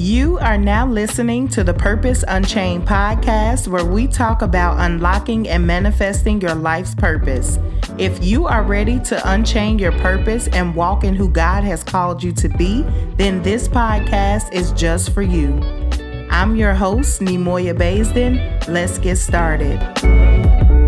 You are now listening to the Purpose Unchained podcast, where we talk about unlocking and manifesting your life's purpose. If you are ready to unchain your purpose and walk in who God has called you to be, then this podcast is just for you. I'm your host, Nemoya Baisden. Let's get started.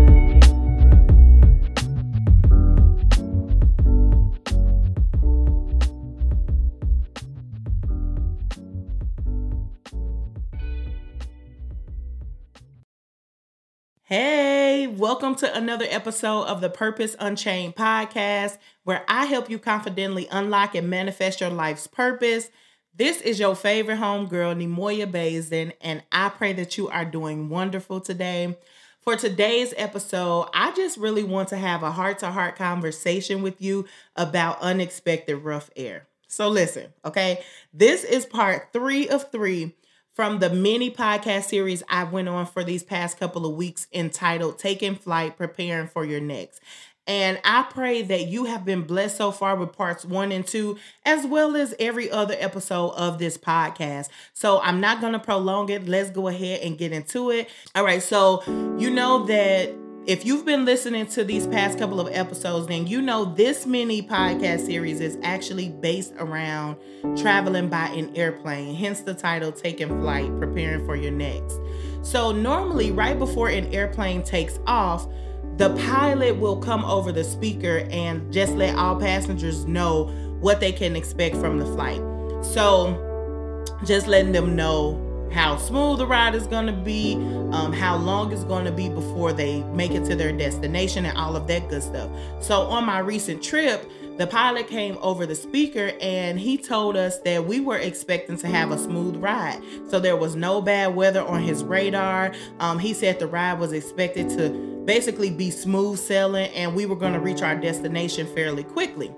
Hey, welcome to another episode of the Purpose Unchained podcast, where I help you confidently unlock and manifest your life's purpose. This is your favorite homegirl, Nemoya Baisden, and I pray that you are doing wonderful today. For today's episode, I just really want to have a heart to heart conversation with you about unexpected rough air. So, listen, okay? This is part three of three from the mini podcast series I went on for these past couple of weeks entitled Taking Flight, Preparing for Your Next. And I pray that you have been blessed so far with parts one and two, as well as every other episode of this podcast. So I'm not going to prolong it. Let's go ahead and get into it. All right. So, you know that if you've been listening to these past couple of episodes, then you know this mini podcast series is actually based around traveling by an airplane, hence the title Taking Flight, Preparing for Your Next. So, normally, right before an airplane takes off, the pilot will come over the speaker and just let all passengers know what they can expect from the flight. So, just letting them know how smooth the ride is going to be, um, how long it's going to be before they make it to their destination, and all of that good stuff. So, on my recent trip, the pilot came over the speaker and he told us that we were expecting to have a smooth ride. So, there was no bad weather on his radar. Um, he said the ride was expected to basically be smooth sailing and we were going to reach our destination fairly quickly.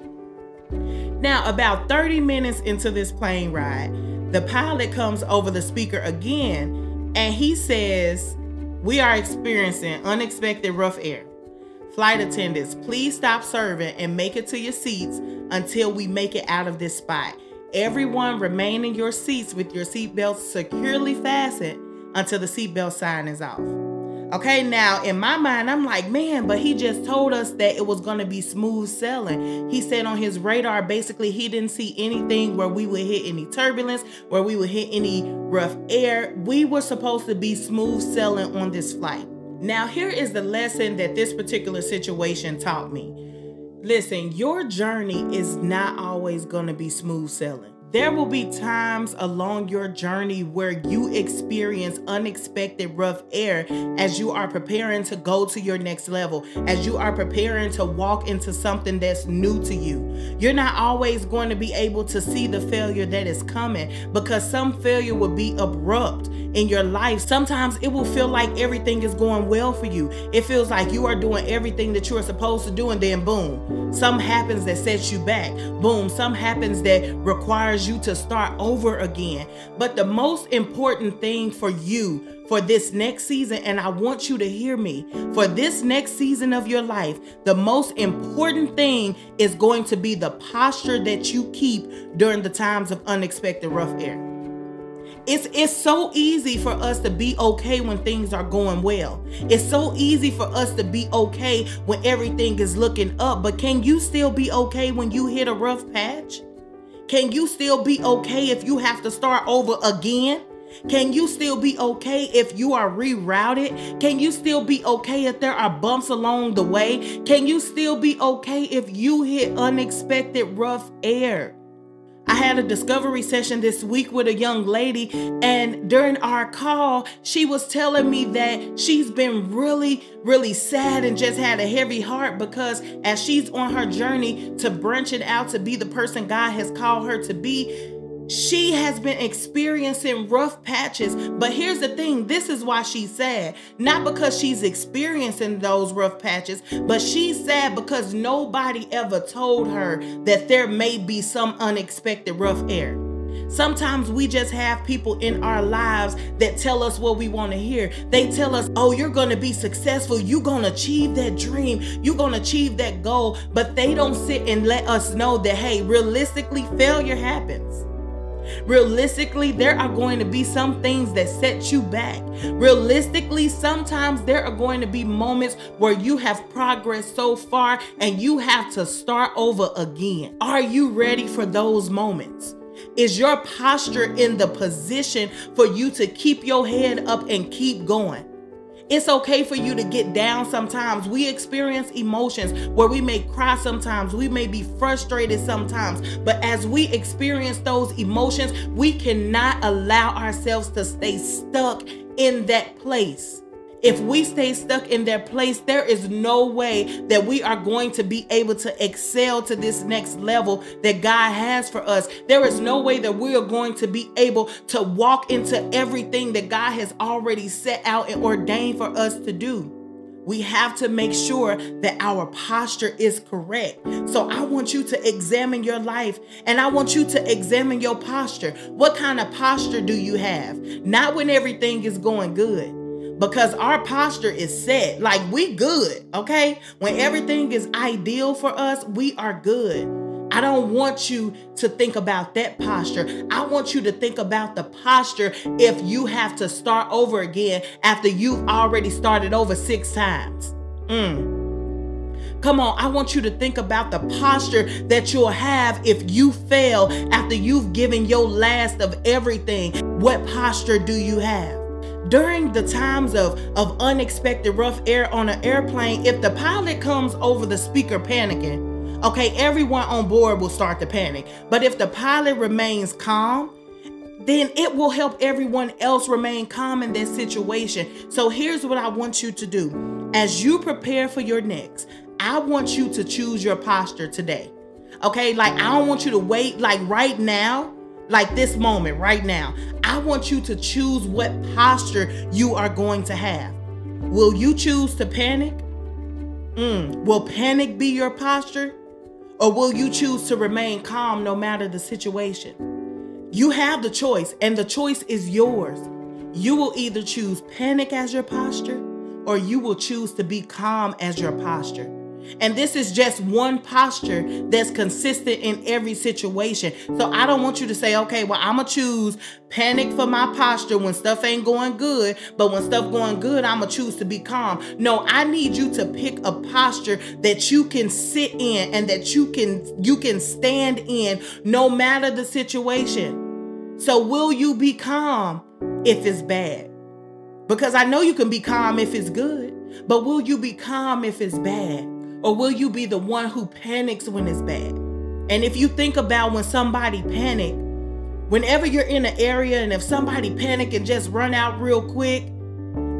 Now, about 30 minutes into this plane ride, the pilot comes over the speaker again and he says, We are experiencing unexpected rough air. Flight attendants, please stop serving and make it to your seats until we make it out of this spot. Everyone remain in your seats with your seatbelts securely fastened until the seatbelt sign is off. Okay, now in my mind, I'm like, man, but he just told us that it was going to be smooth sailing. He said on his radar, basically, he didn't see anything where we would hit any turbulence, where we would hit any rough air. We were supposed to be smooth sailing on this flight. Now, here is the lesson that this particular situation taught me. Listen, your journey is not always going to be smooth sailing. There will be times along your journey where you experience unexpected rough air as you are preparing to go to your next level, as you are preparing to walk into something that's new to you. You're not always going to be able to see the failure that is coming because some failure will be abrupt in your life. Sometimes it will feel like everything is going well for you. It feels like you are doing everything that you are supposed to do, and then boom, something happens that sets you back. Boom, something happens that requires you to start over again. But the most important thing for you for this next season, and I want you to hear me, for this next season of your life, the most important thing is going to be the posture that you keep during the times of unexpected rough air. It's it's so easy for us to be okay when things are going well. It's so easy for us to be okay when everything is looking up, but can you still be okay when you hit a rough patch? Can you still be okay if you have to start over again? Can you still be okay if you are rerouted? Can you still be okay if there are bumps along the way? Can you still be okay if you hit unexpected rough air? I had a discovery session this week with a young lady, and during our call, she was telling me that she's been really, really sad and just had a heavy heart because as she's on her journey to branching out to be the person God has called her to be, she has been experiencing rough patches, but here's the thing this is why she's sad. Not because she's experiencing those rough patches, but she's sad because nobody ever told her that there may be some unexpected rough air. Sometimes we just have people in our lives that tell us what we want to hear. They tell us, oh, you're going to be successful. You're going to achieve that dream. You're going to achieve that goal. But they don't sit and let us know that, hey, realistically, failure happens. Realistically, there are going to be some things that set you back. Realistically, sometimes there are going to be moments where you have progressed so far and you have to start over again. Are you ready for those moments? Is your posture in the position for you to keep your head up and keep going? It's okay for you to get down sometimes. We experience emotions where we may cry sometimes, we may be frustrated sometimes, but as we experience those emotions, we cannot allow ourselves to stay stuck in that place. If we stay stuck in their place, there is no way that we are going to be able to excel to this next level that God has for us. There is no way that we are going to be able to walk into everything that God has already set out and ordained for us to do. We have to make sure that our posture is correct. So I want you to examine your life and I want you to examine your posture. What kind of posture do you have? Not when everything is going good because our posture is set. Like we good, okay? When everything is ideal for us, we are good. I don't want you to think about that posture. I want you to think about the posture if you have to start over again after you've already started over six times. Mm. Come on, I want you to think about the posture that you'll have if you fail after you've given your last of everything. What posture do you have? During the times of, of unexpected rough air on an airplane, if the pilot comes over the speaker panicking, okay, everyone on board will start to panic. But if the pilot remains calm, then it will help everyone else remain calm in this situation. So here's what I want you to do. As you prepare for your next, I want you to choose your posture today. Okay, like I don't want you to wait, like right now like this moment right now. I want you to choose what posture you are going to have. Will you choose to panic? Mm. Will panic be your posture? Or will you choose to remain calm no matter the situation? You have the choice, and the choice is yours. You will either choose panic as your posture, or you will choose to be calm as your posture. And this is just one posture that's consistent in every situation. So I don't want you to say, okay, well, I'm going to choose panic for my posture when stuff ain't going good, but when stuff going good, I'm going to choose to be calm. No, I need you to pick a posture that you can sit in and that you can you can stand in no matter the situation. So will you be calm if it's bad? Because I know you can be calm if it's good, but will you be calm if it's bad? Or will you be the one who panics when it's bad? And if you think about when somebody panic, whenever you're in an area and if somebody panic and just run out real quick,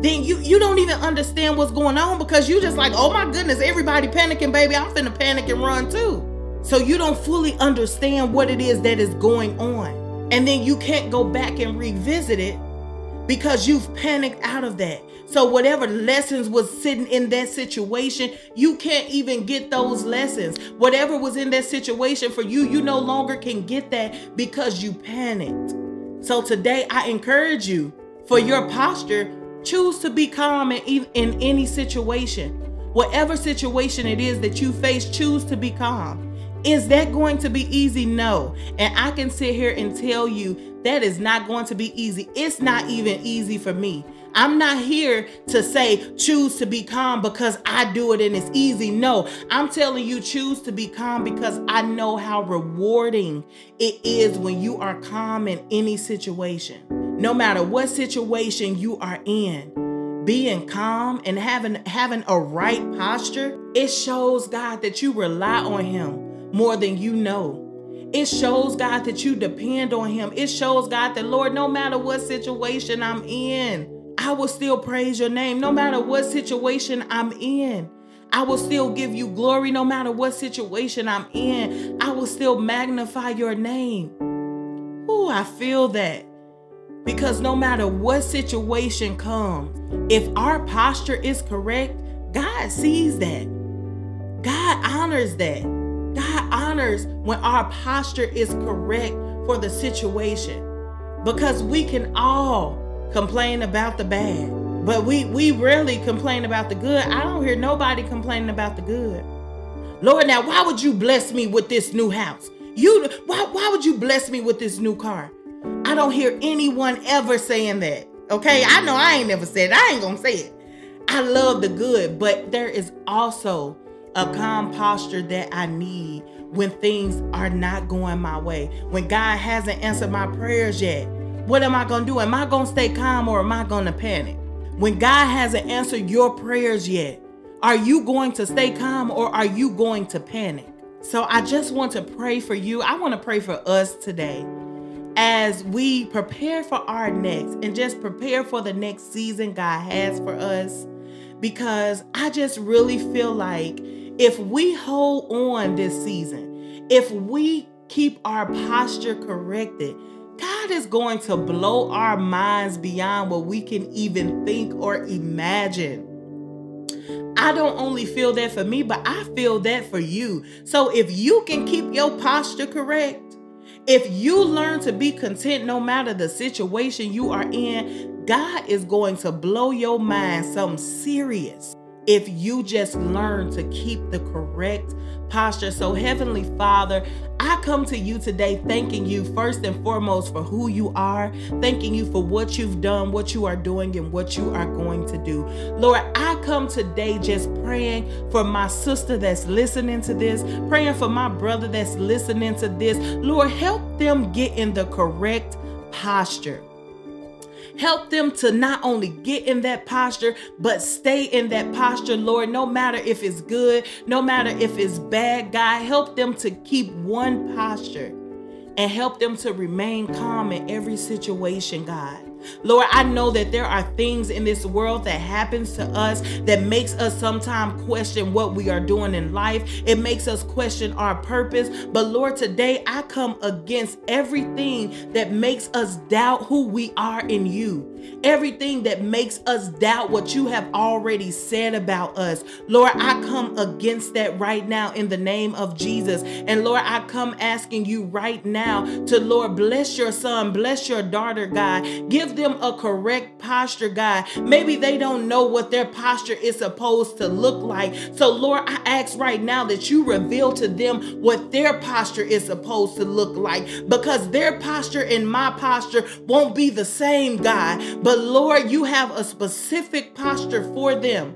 then you you don't even understand what's going on because you just like, oh my goodness, everybody panicking, baby. I'm finna panic and run too. So you don't fully understand what it is that is going on. And then you can't go back and revisit it because you've panicked out of that. So whatever lessons was sitting in that situation, you can't even get those lessons. Whatever was in that situation for you, you no longer can get that because you panicked. So today I encourage you for your posture, choose to be calm in, in any situation. Whatever situation it is that you face, choose to be calm. Is that going to be easy? No. And I can sit here and tell you that is not going to be easy. It's not even easy for me. I'm not here to say choose to be calm because I do it and it's easy. No, I'm telling you choose to be calm because I know how rewarding it is when you are calm in any situation. No matter what situation you are in, being calm and having having a right posture, it shows God that you rely on him more than you know. It shows God that you depend on him. It shows God that Lord, no matter what situation I'm in, I will still praise your name no matter what situation I'm in. I will still give you glory no matter what situation I'm in. I will still magnify your name. Oh, I feel that. Because no matter what situation comes, if our posture is correct, God sees that. God honors that. Honors when our posture is correct for the situation. Because we can all complain about the bad. But we we rarely complain about the good. I don't hear nobody complaining about the good. Lord, now why would you bless me with this new house? You why why would you bless me with this new car? I don't hear anyone ever saying that. Okay, I know I ain't never said it. I ain't gonna say it. I love the good, but there is also a calm posture that I need when things are not going my way. When God hasn't answered my prayers yet. What am I gonna do? Am I gonna stay calm or am I gonna panic? When God hasn't answered your prayers yet, are you going to stay calm or are you going to panic? So I just want to pray for you. I want to pray for us today as we prepare for our next and just prepare for the next season God has for us. Because I just really feel like if we hold on this season, if we keep our posture corrected, God is going to blow our minds beyond what we can even think or imagine. I don't only feel that for me, but I feel that for you. So if you can keep your posture correct, if you learn to be content no matter the situation you are in, God is going to blow your mind something serious if you just learn to keep the correct posture. So, Heavenly Father, I come to you today thanking you first and foremost for who you are, thanking you for what you've done, what you are doing, and what you are going to do. Lord, I come today just praying for my sister that's listening to this, praying for my brother that's listening to this. Lord, help them get in the correct posture. Help them to not only get in that posture, but stay in that posture, Lord, no matter if it's good, no matter if it's bad, God. Help them to keep one posture and help them to remain calm in every situation, God. Lord, I know that there are things in this world that happens to us that makes us sometimes question what we are doing in life. It makes us question our purpose. But Lord, today I come against everything that makes us doubt who we are in you. Everything that makes us doubt what you have already said about us. Lord, I come against that right now in the name of Jesus. And Lord, I come asking you right now to Lord bless your son, bless your daughter, God. Give them a correct posture, God. Maybe they don't know what their posture is supposed to look like. So, Lord, I ask right now that you reveal to them what their posture is supposed to look like because their posture and my posture won't be the same, God. But, Lord, you have a specific posture for them.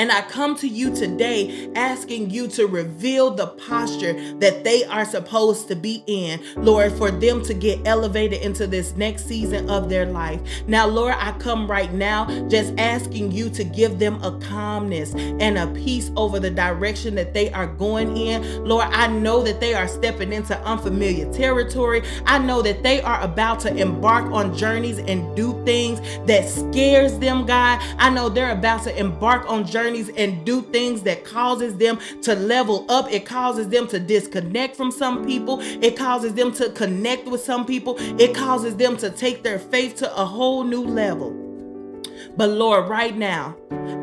And I come to you today asking you to reveal the posture that they are supposed to be in, Lord, for them to get elevated into this next season of their life. Now, Lord, I come right now just asking you to give them a calmness and a peace over the direction that they are going in. Lord, I know that they are stepping into unfamiliar territory. I know that they are about to embark on journeys and do things that scares them, God. I know they're about to embark on journeys journeys and do things that causes them to level up. It causes them to disconnect from some people. It causes them to connect with some people. It causes them to take their faith to a whole new level. But Lord, right now,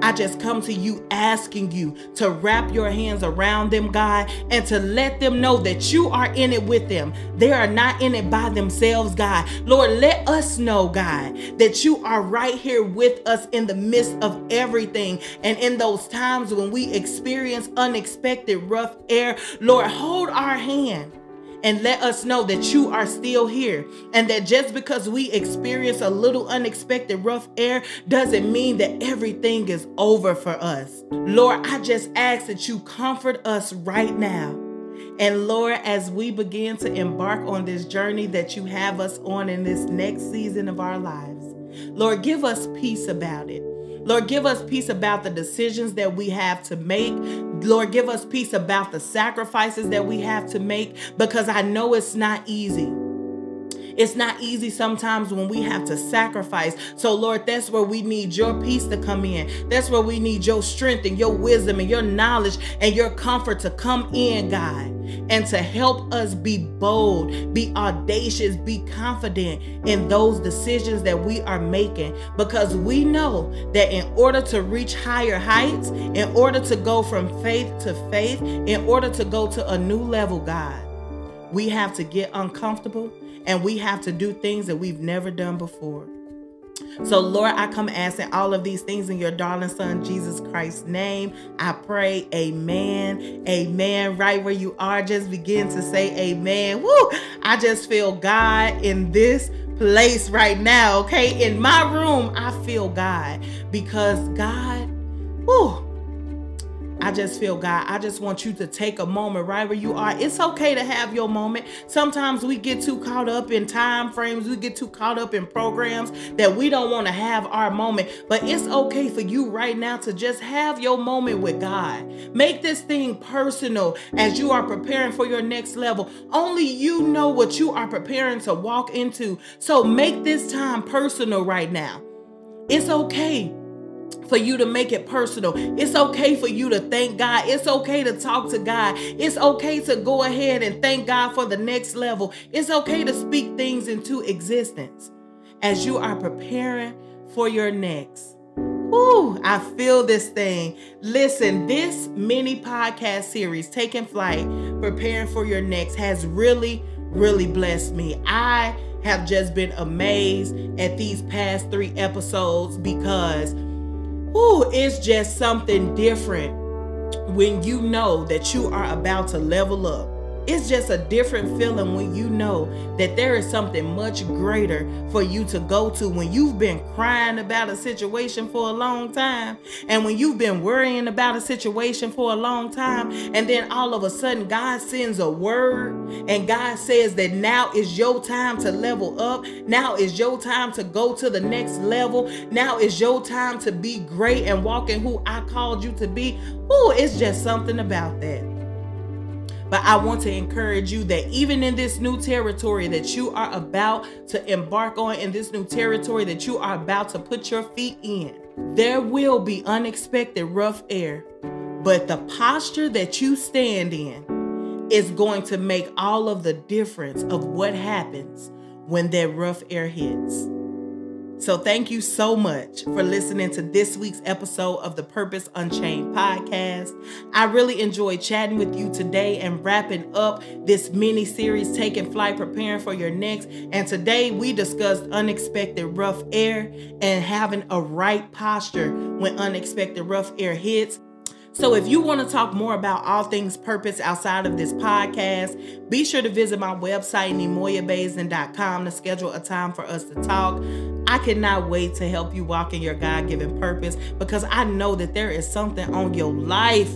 I just come to you asking you to wrap your hands around them, God, and to let them know that you are in it with them. They are not in it by themselves, God. Lord, let us know, God, that you are right here with us in the midst of everything. And in those times when we experience unexpected rough air, Lord, hold our hand and let us know that you are still here and that just because we experience a little unexpected rough air doesn't mean that everything is over for us. Lord, I just ask that you comfort us right now. And Lord, as we begin to embark on this journey that you have us on in this next season of our lives, Lord, give us peace about it. Lord, give us peace about the decisions that we have to make. Lord, give us peace about the sacrifices that we have to make because I know it's not easy. It's not easy sometimes when we have to sacrifice. So, Lord, that's where we need your peace to come in. That's where we need your strength and your wisdom and your knowledge and your comfort to come in, God, and to help us be bold, be audacious, be confident in those decisions that we are making because we know that in order to reach higher heights, in order to go from faith to faith, in order to go to a new level, God, we have to get uncomfortable and we have to do things that we've never done before. So, Lord, I come asking all of these things in your darling son, Jesus Christ's name. I pray, Amen. Amen. Right where you are, just begin to say Amen. Woo! I just feel God in this place right now, okay? In my room, I feel God because God, whoo, I just feel God. I just want you to take a moment right where you are. It's okay to have your moment. Sometimes we get too caught up in time frames, we get too caught up in programs that we don't want to have our moment. But it's okay for you right now to just have your moment with God. Make this thing personal as you are preparing for your next level. Only you know what you are preparing to walk into. So make this time personal right now. It's okay for you to make it personal. It's okay for you to thank God. It's okay to talk to God. It's okay to go ahead and thank God for the next level. It's okay to speak things into existence as you are preparing for your next. Ooh, I feel this thing. Listen, this mini podcast series, Taking Flight, Preparing for Your Next, has really, really blessed me. I have just been amazed at these past three episodes because Ooh, it's just something different when you know that you are about to level up. It's just a different feeling when you know that there is something much greater for you to go to when you've been crying about a situation for a long time and when you've been worrying about a situation for a long time and then all of a sudden God sends a word and God says that now is your time to level up. Now is your time to go to the next level. Now is your time to be great and walk in who I called you to be. Oh, it's just something about that. But I want to encourage you that even in this new territory that you are about to embark on, in this new territory that you are about to put your feet in, there will be unexpected rough air. But the posture that you stand in is going to make all of the difference of what happens when that rough air hits. So, thank you so much for listening to this week's episode of the Purpose Unchained podcast. I really enjoyed chatting with you today and wrapping up this mini series, Taking Flight, Preparing for Your Next. And today we discussed unexpected rough air and having a right posture when unexpected rough air hits. So, if you want to talk more about all things purpose outside of this podcast, be sure to visit my website, nemoyabaisden.com, to schedule a time for us to talk. I cannot wait to help you walk in your God given purpose because I know that there is something on your life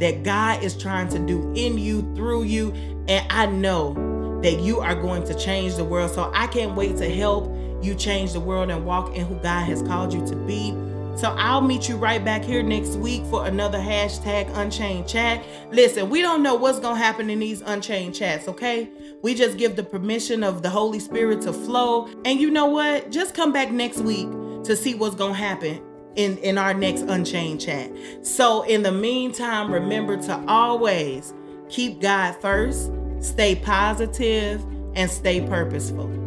that God is trying to do in you, through you. And I know that you are going to change the world. So I can't wait to help you change the world and walk in who God has called you to be. So I'll meet you right back here next week for another hashtag Unchained Chat. Listen, we don't know what's going to happen in these Unchained Chats, okay? We just give the permission of the Holy Spirit to flow. And you know what? Just come back next week to see what's going to happen in, in our next Unchained Chat. So in the meantime, remember to always keep God first, stay positive, and stay purposeful.